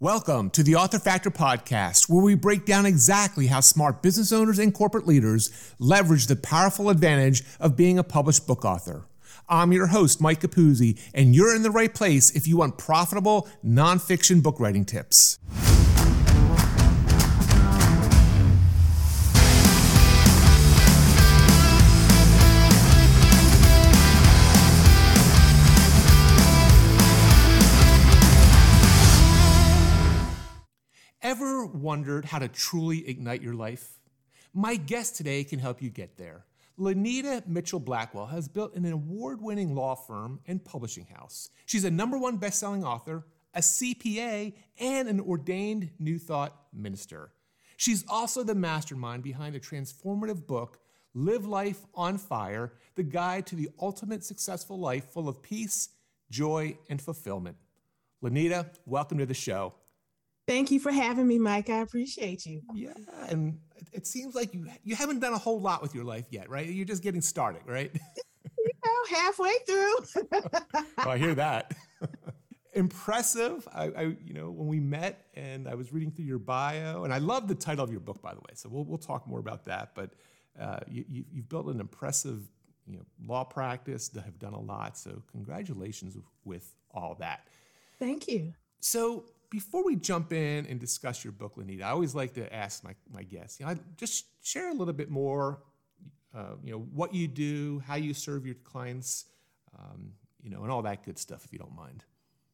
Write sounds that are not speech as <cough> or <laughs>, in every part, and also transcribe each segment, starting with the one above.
Welcome to the Author Factor podcast, where we break down exactly how smart business owners and corporate leaders leverage the powerful advantage of being a published book author. I'm your host, Mike Capuzzi, and you're in the right place if you want profitable nonfiction book writing tips. Wondered how to truly ignite your life? My guest today can help you get there. Lynita Mitchell Blackwell has built an award winning law firm and publishing house. She's a number one best selling author, a CPA, and an ordained New Thought minister. She's also the mastermind behind a transformative book, Live Life on Fire The Guide to the Ultimate Successful Life Full of Peace, Joy, and Fulfillment. Lynita, welcome to the show. Thank you for having me, Mike. I appreciate you. Yeah, and it seems like you you haven't done a whole lot with your life yet, right? You're just getting started, right? <laughs> you know, halfway through. <laughs> oh, I hear that. <laughs> Impressive. I, I, you know, when we met and I was reading through your bio, and I love the title of your book, by the way. So we'll we'll talk more about that. But uh, you, you you've built an impressive, you know, law practice that have done a lot. So congratulations with all that. Thank you. So before we jump in and discuss your book, Lynita, I always like to ask my, my guests, you know, just share a little bit more, uh, you know, what you do, how you serve your clients, um, you know, and all that good stuff, if you don't mind.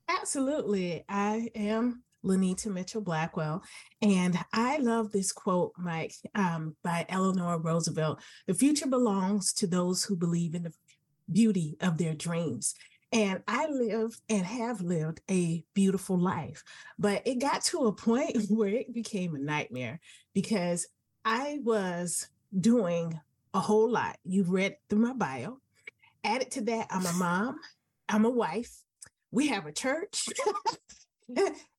Absolutely. I am Lynita Mitchell Blackwell, and I love this quote, Mike, um, by Eleanor Roosevelt The future belongs to those who believe in the beauty of their dreams. And I live and have lived a beautiful life. But it got to a point <laughs> where it became a nightmare because I was doing a whole lot. You've read through my bio. Added to that, I'm a mom, I'm a wife, we have a church, <laughs>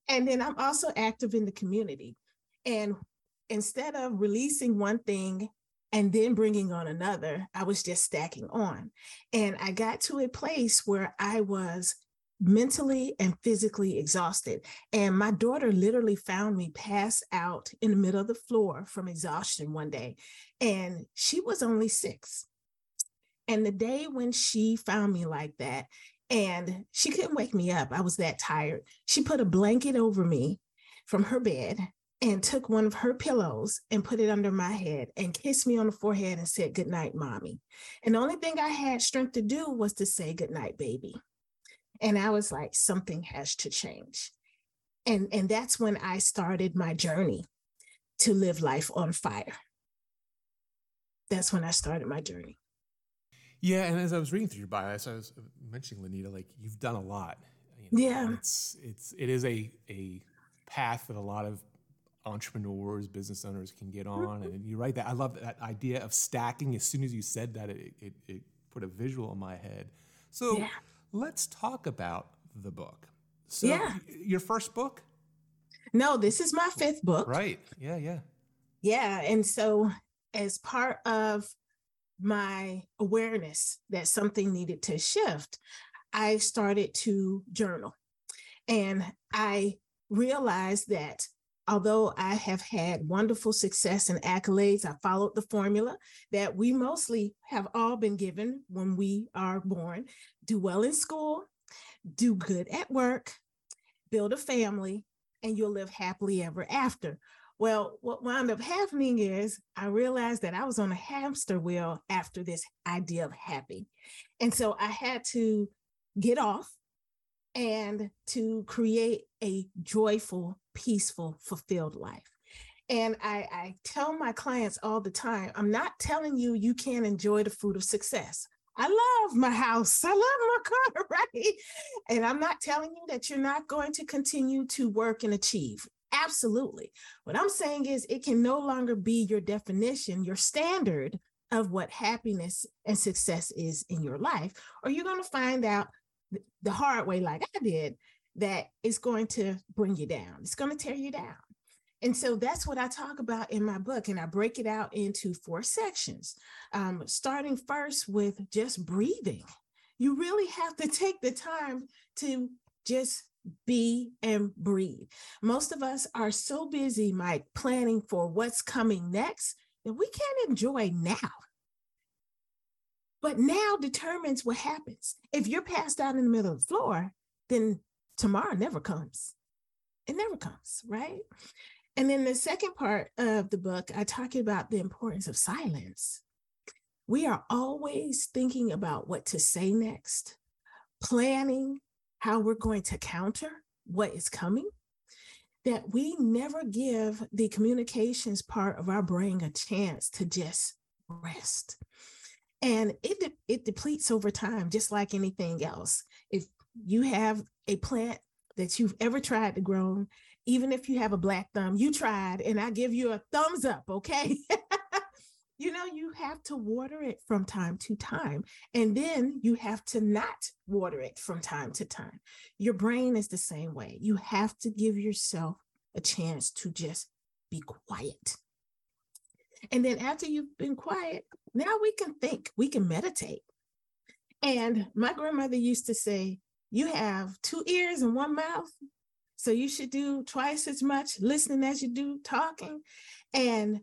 and then I'm also active in the community. And instead of releasing one thing and then bringing on another, I was just stacking on. And I got to a place where I was mentally and physically exhausted. And my daughter literally found me pass out in the middle of the floor from exhaustion one day. And she was only six. And the day when she found me like that, and she couldn't wake me up, I was that tired. She put a blanket over me from her bed and took one of her pillows and put it under my head and kissed me on the forehead and said, Good night, mommy. And the only thing I had strength to do was to say, Good night, baby. And I was like, Something has to change. And, and that's when I started my journey to live life on fire. That's when I started my journey. Yeah, and as I was reading through your bio, as I was mentioning, Lynita, like you've done a lot. You know, yeah, it's it's it is a a path that a lot of entrepreneurs, business owners can get on. Mm-hmm. And you're right that I love that idea of stacking. As soon as you said that, it, it, it put a visual in my head. So yeah. let's talk about the book. So yeah. your first book? No, this is my fifth book. Right. Yeah, yeah. Yeah. And so as part of my awareness that something needed to shift, I started to journal. And I realized that although I have had wonderful success and accolades, I followed the formula that we mostly have all been given when we are born do well in school, do good at work, build a family, and you'll live happily ever after. Well, what wound up happening is I realized that I was on a hamster wheel after this idea of happy. And so I had to get off and to create a joyful, peaceful, fulfilled life. And I, I tell my clients all the time I'm not telling you you can't enjoy the fruit of success. I love my house. I love my <laughs> car, right? And I'm not telling you that you're not going to continue to work and achieve. Absolutely. What I'm saying is, it can no longer be your definition, your standard of what happiness and success is in your life, or you're going to find out the hard way, like I did, that it's going to bring you down. It's going to tear you down. And so that's what I talk about in my book. And I break it out into four sections, um, starting first with just breathing. You really have to take the time to just be, and breathe. Most of us are so busy, Mike, planning for what's coming next that we can't enjoy now. But now determines what happens. If you're passed out in the middle of the floor, then tomorrow never comes. It never comes, right? And then the second part of the book, I talk about the importance of silence. We are always thinking about what to say next, planning how we're going to counter what is coming, that we never give the communications part of our brain a chance to just rest. And it, de- it depletes over time, just like anything else. You have a plant that you've ever tried to grow, even if you have a black thumb, you tried, and I give you a thumbs up, okay? <laughs> you know, you have to water it from time to time. And then you have to not water it from time to time. Your brain is the same way. You have to give yourself a chance to just be quiet. And then after you've been quiet, now we can think, we can meditate. And my grandmother used to say, You have two ears and one mouth. So you should do twice as much listening as you do talking. And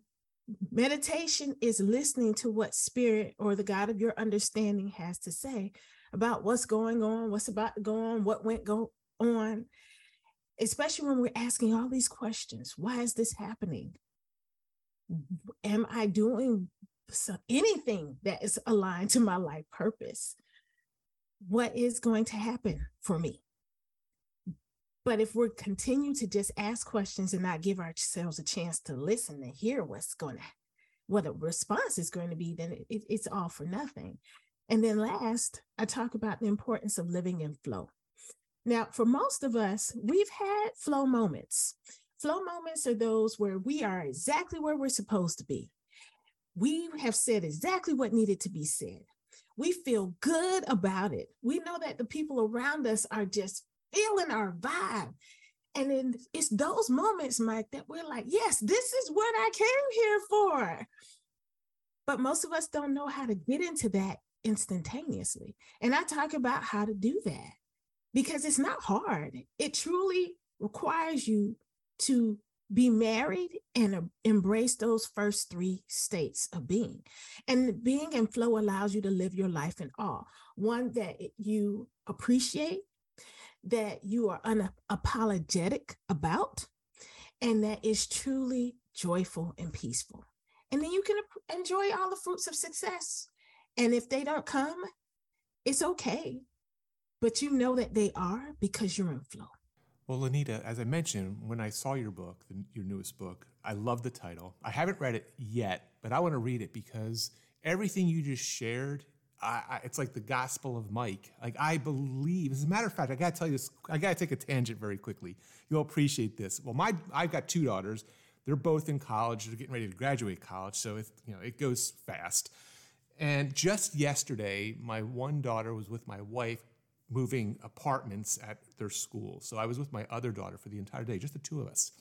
Meditation is listening to what spirit or the God of your understanding has to say about what's going on, what's about to go on, what went go on, especially when we're asking all these questions. Why is this happening? Am I doing anything that is aligned to my life purpose? What is going to happen for me? But if we continue to just ask questions and not give ourselves a chance to listen and hear what's going to, what a response is going to be, then it, it's all for nothing. And then last, I talk about the importance of living in flow. Now, for most of us, we've had flow moments. Flow moments are those where we are exactly where we're supposed to be. We have said exactly what needed to be said. We feel good about it. We know that the people around us are just feeling our vibe. And then it's those moments, Mike, that we're like, yes, this is what I came here for. But most of us don't know how to get into that instantaneously. And I talk about how to do that because it's not hard. It truly requires you to be married and embrace those first three states of being. And being in flow allows you to live your life in awe, one that you appreciate that you are unapologetic about and that is truly joyful and peaceful. And then you can enjoy all the fruits of success. And if they don't come, it's okay. But you know that they are because you're in flow. Well, Lynita, as I mentioned, when I saw your book, the, your newest book, I love the title. I haven't read it yet, but I want to read it because everything you just shared I, I, it's like the gospel of Mike. Like I believe. As a matter of fact, I gotta tell you this. I gotta take a tangent very quickly. You'll appreciate this. Well, my I've got two daughters. They're both in college. They're getting ready to graduate college, so it you know it goes fast. And just yesterday, my one daughter was with my wife moving apartments at their school. So I was with my other daughter for the entire day, just the two of us.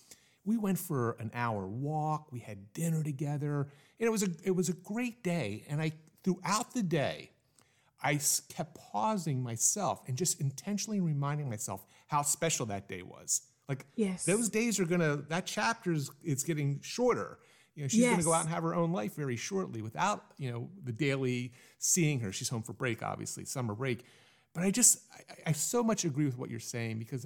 We went for an hour walk. We had dinner together, and it was a it was a great day. And I throughout the day, I kept pausing myself and just intentionally reminding myself how special that day was. Like yes. those days are gonna that chapter is it's getting shorter. You know, she's yes. gonna go out and have her own life very shortly without, you know, the daily seeing her. She's home for break, obviously, summer break. But I just I, I so much agree with what you're saying because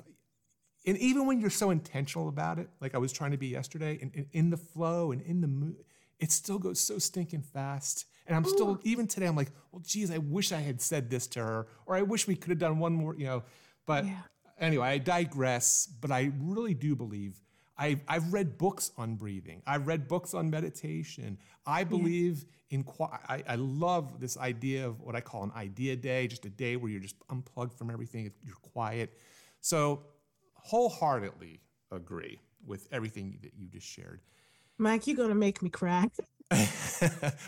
and even when you're so intentional about it, like I was trying to be yesterday, and, and in the flow and in the mood, it still goes so stinking fast. And I'm still, even today, I'm like, well, geez, I wish I had said this to her, or I wish we could have done one more, you know. But yeah. anyway, I digress. But I really do believe I've, I've read books on breathing. I've read books on meditation. I believe yeah. in, I, I love this idea of what I call an idea day, just a day where you're just unplugged from everything, you're quiet. So, wholeheartedly agree with everything that you just shared. Mike, you're going to make me cry. <laughs>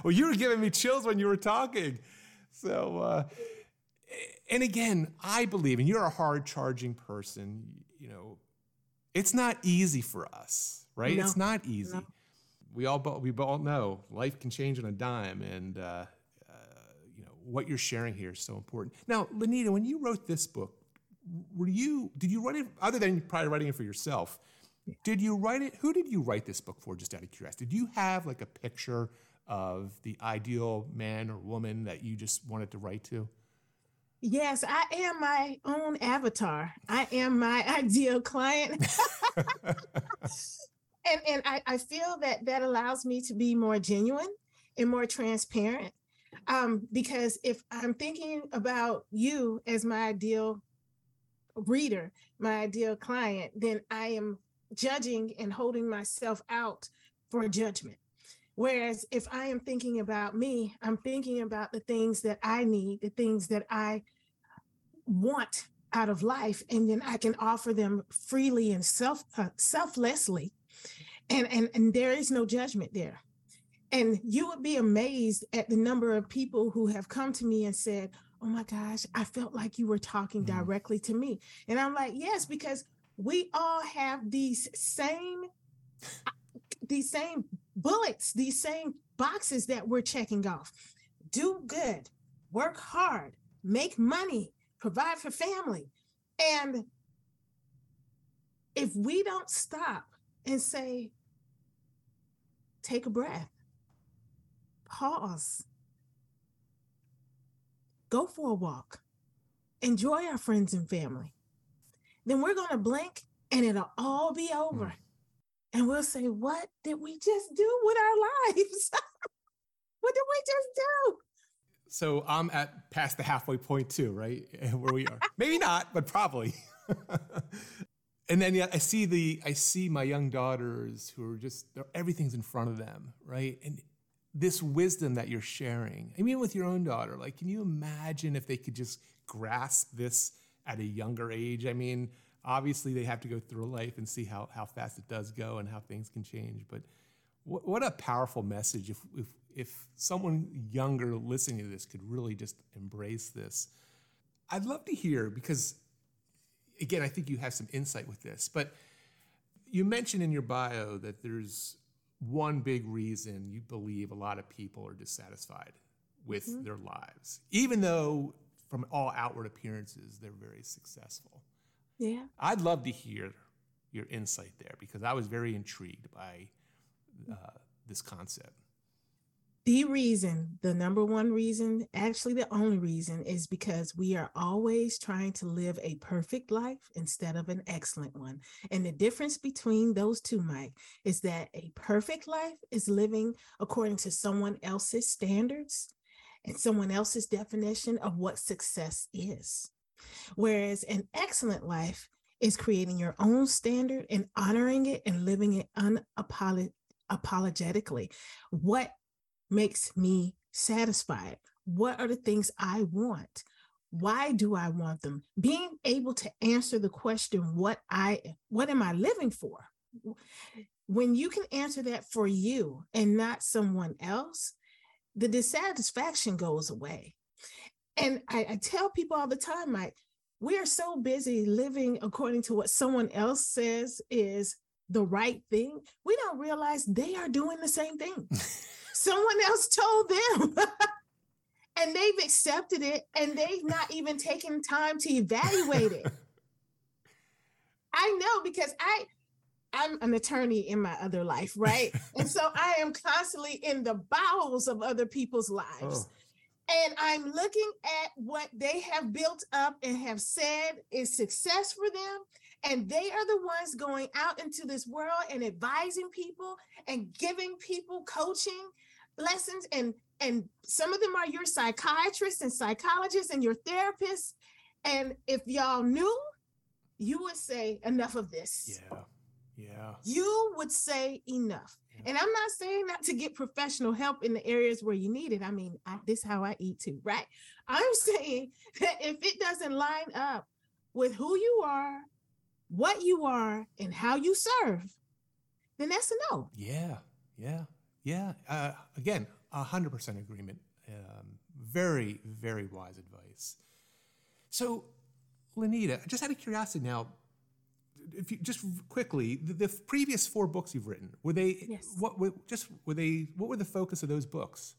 well, you were giving me chills when you were talking. So, uh, and again, I believe, and you're a hard charging person, you know, it's not easy for us, right? No. It's not easy. No. We all we all know life can change on a dime, and uh, uh, you know what you're sharing here is so important. Now, Lynita, when you wrote this book, were you did you write it other than probably writing it for yourself? Did you write it? Who did you write this book for? Just out of curiosity, did you have like a picture of the ideal man or woman that you just wanted to write to? Yes, I am my own avatar. I am my <laughs> ideal client. <laughs> and and I, I feel that that allows me to be more genuine and more transparent. Um, because if I'm thinking about you as my ideal reader, my ideal client, then I am judging and holding myself out for judgment. Whereas if I am thinking about me, I'm thinking about the things that I need, the things that I want out of life, and then I can offer them freely and self uh, selflessly, and and and there is no judgment there. And you would be amazed at the number of people who have come to me and said, "Oh my gosh, I felt like you were talking mm-hmm. directly to me," and I'm like, "Yes," because we all have these same these same bullets, these same boxes that we're checking off. Do good, work hard, make money, provide for family. And if we don't stop and say, take a breath, pause, go for a walk, enjoy our friends and family, then we're going to blink and it'll all be over. Mm. And we'll say, What did we just do with our <laughs> lives? what did we just do? So I'm at past the halfway point too, right? <laughs> Where we are. Maybe not, but probably. <laughs> and then yeah, I see the I see my young daughters who are just everything's in front of them, right? And this wisdom that you're sharing. I mean, with your own daughter, like, can you imagine if they could just grasp this at a younger age? I mean, obviously they have to go through life and see how how fast it does go and how things can change. But what, what a powerful message if if if someone younger listening to this could really just embrace this. I'd love to hear because, again, I think you have some insight with this, but you mentioned in your bio that there's one big reason you believe a lot of people are dissatisfied with mm-hmm. their lives, even though from all outward appearances they're very successful. Yeah. I'd love to hear your insight there because I was very intrigued by uh, this concept the reason, the number one reason, actually the only reason, is because we are always trying to live a perfect life instead of an excellent one. And the difference between those two, Mike, is that a perfect life is living according to someone else's standards and someone else's definition of what success is. Whereas an excellent life is creating your own standard and honoring it and living it unapologetically. What makes me satisfied? What are the things I want? Why do I want them? Being able to answer the question, what I what am I living for? When you can answer that for you and not someone else, the dissatisfaction goes away. And I, I tell people all the time, Mike, we are so busy living according to what someone else says is the right thing. We don't realize they are doing the same thing. <laughs> someone else told them. <laughs> and they've accepted it and they've not even taken time to evaluate it. <laughs> I know because I I'm an attorney in my other life, right? <laughs> and so I am constantly in the bowels of other people's lives. Oh. And I'm looking at what they have built up and have said is success for them. And they are the ones going out into this world and advising people and giving people coaching lessons and and some of them are your psychiatrists and psychologists and your therapists. And if y'all knew you would say enough of this. Yeah yeah. You would say enough. Yeah. and i'm not saying that to get professional help in the areas where you need it. I mean I, this is how i eat too right? I'm <laughs> saying that if it doesn't line up with who you are what you are and how you serve then that's a no. Yeah yeah yeah, uh, again, hundred percent agreement. Um, very, very wise advice. So, Lynita, just out of curiosity, now, if you just quickly, the, the previous four books you've written were they? Yes. What were just were they? What were the focus of those books?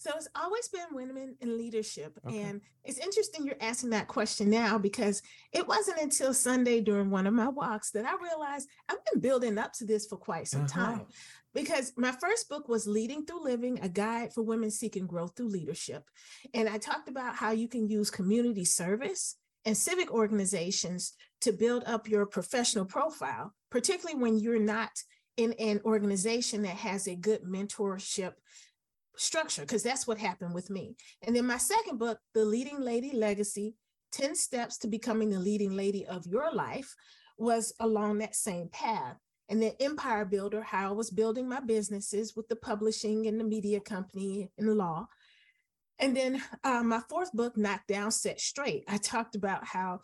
So it's always been women in leadership. Okay. And it's interesting you're asking that question now because it wasn't until Sunday during one of my walks that I realized I've been building up to this for quite some uh-huh. time. Because my first book was Leading Through Living, a guide for women seeking growth through leadership. And I talked about how you can use community service and civic organizations to build up your professional profile, particularly when you're not in an organization that has a good mentorship structure, because that's what happened with me. And then my second book, The Leading Lady Legacy 10 Steps to Becoming the Leading Lady of Your Life, was along that same path. And then Empire Builder, how I was building my businesses with the publishing and the media company and law. And then uh, my fourth book, Knocked Down, Set Straight, I talked about how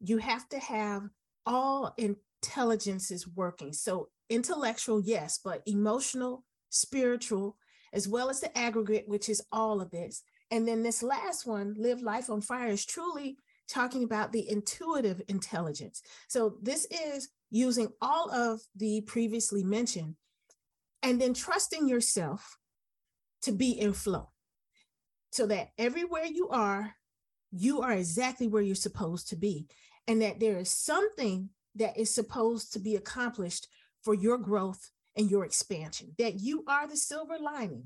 you have to have all intelligences working. So intellectual, yes, but emotional, spiritual, as well as the aggregate, which is all of this. And then this last one, Live Life on Fire, is truly talking about the intuitive intelligence. So this is using all of the previously mentioned and then trusting yourself to be in flow so that everywhere you are, you are exactly where you're supposed to be. And that there is something that is supposed to be accomplished for your growth and your expansion, that you are the silver lining,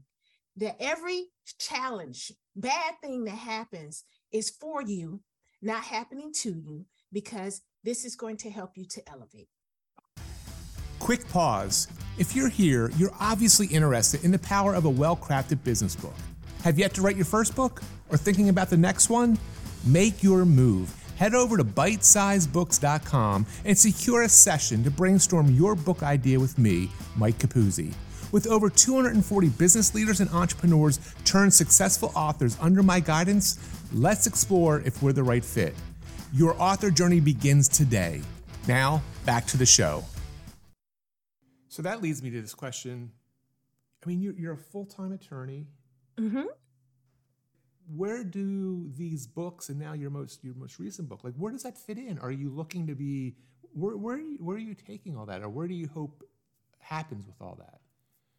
that every challenge, bad thing that happens is for you, not happening to you, because this is going to help you to elevate. Quick pause. If you're here, you're obviously interested in the power of a well crafted business book. Have yet to write your first book or thinking about the next one? Make your move head over to bitesizedbooks.com and secure a session to brainstorm your book idea with me, Mike Capuzzi. With over 240 business leaders and entrepreneurs turned successful authors under my guidance, let's explore if we're the right fit. Your author journey begins today. Now, back to the show. So that leads me to this question. I mean, you're, you're a full time attorney. Mm-hmm where do these books and now your most your most recent book like where does that fit in? Are you looking to be where where are you, where are you taking all that? Or where do you hope happens with all that?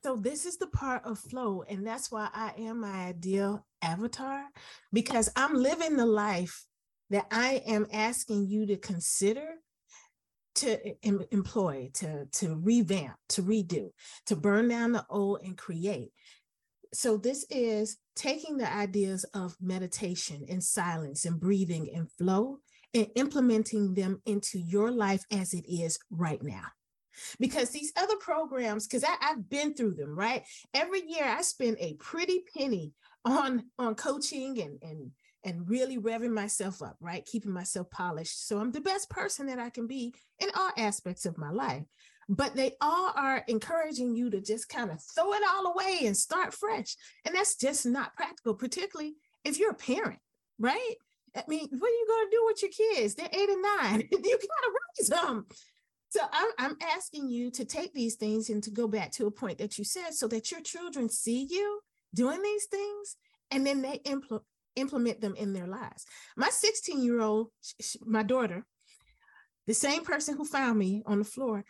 So this is the part of flow and that's why i am my ideal avatar because i'm living the life that i am asking you to consider to em- employ to to revamp to redo to burn down the old and create so this is taking the ideas of meditation and silence and breathing and flow and implementing them into your life as it is right now. Because these other programs because i've been through them right? Every year i spend a pretty penny on on coaching and and and really revving myself up right? Keeping myself polished. So i'm the best person that i can be in all aspects of my life but they all are encouraging you to just kind of throw it all away and start fresh. And that's just not practical, particularly if you're a parent, right? I mean, what are you going to do with your kids? They're eight and nine. <laughs> you got to raise them. So I'm, I'm asking you to take these things and to go back to a point that you said so that your children see you doing these things and then they impl- implement them in their lives. My 16 year old, my daughter, the same person who found me on the floor,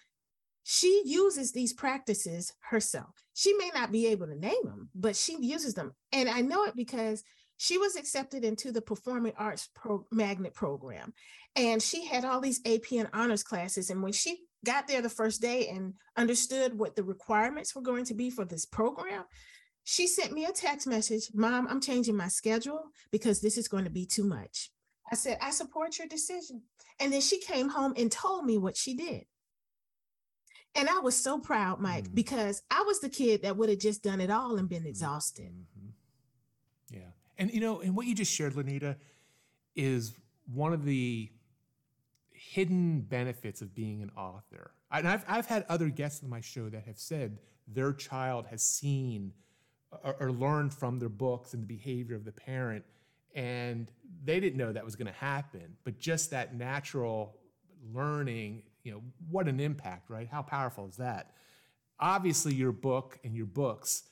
she uses these practices herself. She may not be able to name them, but she uses them. And I know it because she was accepted into the Performing Arts Pro- Magnet program. And she had all these AP and honors classes. And when she got there the first day and understood what the requirements were going to be for this program, she sent me a text message Mom, I'm changing my schedule because this is going to be too much. I said, I support your decision. And then she came home and told me what she did. And I was so proud, Mike, mm-hmm. because I was the kid that would have just done it all and been mm-hmm. exhausted. Mm-hmm. Yeah. And, you know, and what you just shared, Lynita, is one of the hidden benefits of being an author. And I've, I've had other guests on my show that have said their child has seen or, or learned from their books and the behavior of the parent. And they didn't know that was going to happen. But just that natural learning you know, what an impact, right? How powerful is that? Obviously, your book and your books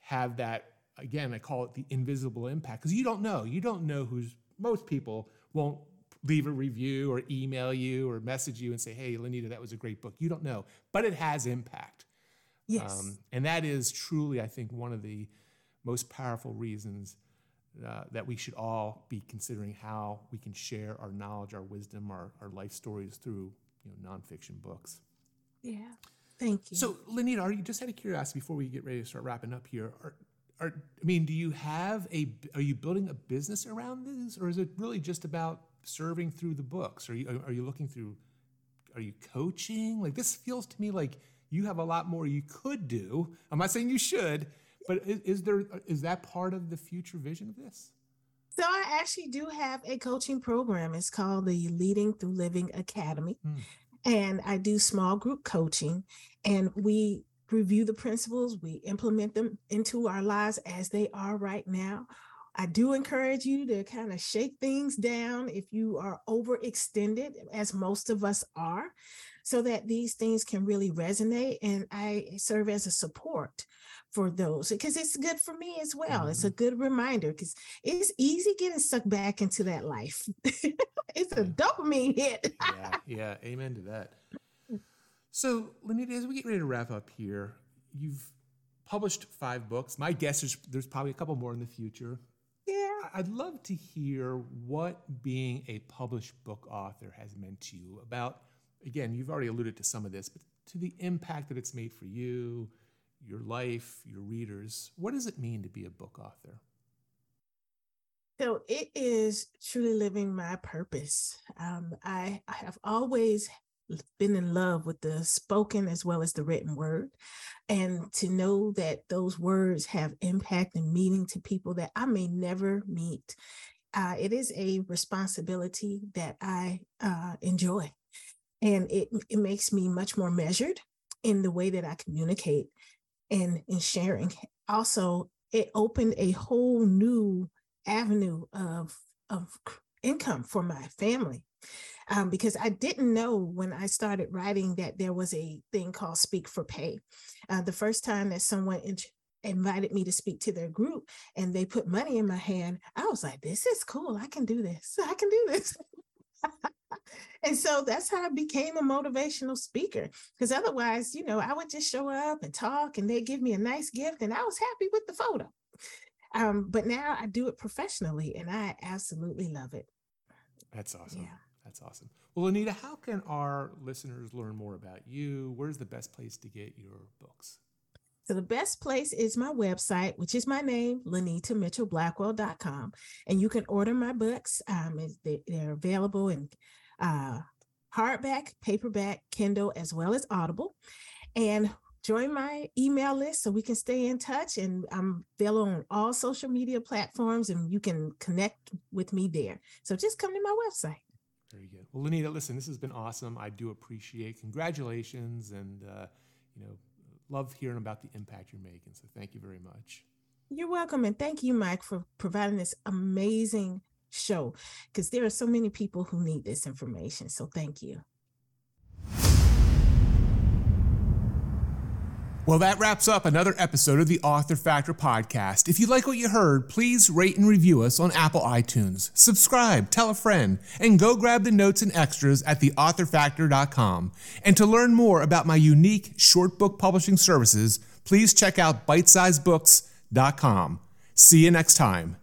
have that, again, I call it the invisible impact because you don't know. You don't know who's, most people won't leave a review or email you or message you and say, hey, Lynita, that was a great book. You don't know, but it has impact. Yes. Um, and that is truly, I think, one of the most powerful reasons uh, that we should all be considering how we can share our knowledge, our wisdom, our, our life stories through you know nonfiction books. Yeah, thank you. So, Lynita, are you just out of curiosity before we get ready to start wrapping up here? Are, are, I mean, do you have a? Are you building a business around this, or is it really just about serving through the books? Are you are you looking through? Are you coaching? Like this feels to me like you have a lot more you could do. I'm not saying you should, but is, is there is that part of the future vision of this? So I actually do have a coaching program. It's called the Leading Through Living Academy. Mm. And I do small group coaching and we review the principles, we implement them into our lives as they are right now. I do encourage you to kind of shake things down if you are overextended, as most of us are, so that these things can really resonate. And I serve as a support for those because it's good for me as well. Mm-hmm. It's a mm-hmm. good reminder because it's easy getting stuck back into that life. <laughs> it's a dopamine hit. yeah, yeah, amen to that. So, Lynita, as we get ready to wrap up here, you've published five books. My guess is there's probably a couple more in the future. Yeah. I'd love to hear what being a published book author has meant to you about, again, you've already alluded to some of this, but to the impact that it's made for you, your life, your readers. What does it mean to be a book author? So it is truly living my purpose. Um, I, I have always been in love with the spoken as well as the written word. And to know that those words have impact and meaning to people that I may never meet, uh, it is a responsibility that I uh, enjoy. And it, it makes me much more measured in the way that I communicate and in sharing. Also, it opened a whole new avenue of, of income for my family. Um, because I didn't know when I started writing that there was a thing called Speak for Pay. Uh, the first time that someone in- invited me to speak to their group and they put money in my hand, I was like, this is cool. I can do this. I can do this. <laughs> and so that's how I became a motivational speaker. Because otherwise, you know, I would just show up and talk and they'd give me a nice gift and I was happy with the photo. Um, but now I do it professionally and I absolutely love it. That's awesome. Yeah. That's awesome. Well, Anita, how can our listeners learn more about you? Where's the best place to get your books? So the best place is my website, which is my name, LynitaMitchellBlackwell.com. And you can order my books. Um, they're available in uh, hardback, paperback, Kindle, as well as Audible. And join my email list so we can stay in touch. And I'm available on all social media platforms and you can connect with me there. So just come to my website. Very good. Well, Lynita, listen, this has been awesome. I do appreciate. Congratulations, and uh, you know, love hearing about the impact you're making. So thank you very much. You're welcome. And thank you, Mike, for providing this amazing show because there are so many people who need this information. So thank you. Well, that wraps up another episode of the Author Factor podcast. If you like what you heard, please rate and review us on Apple iTunes. Subscribe, tell a friend, and go grab the notes and extras at theauthorfactor.com. And to learn more about my unique short book publishing services, please check out bitesizedbooks.com. See you next time.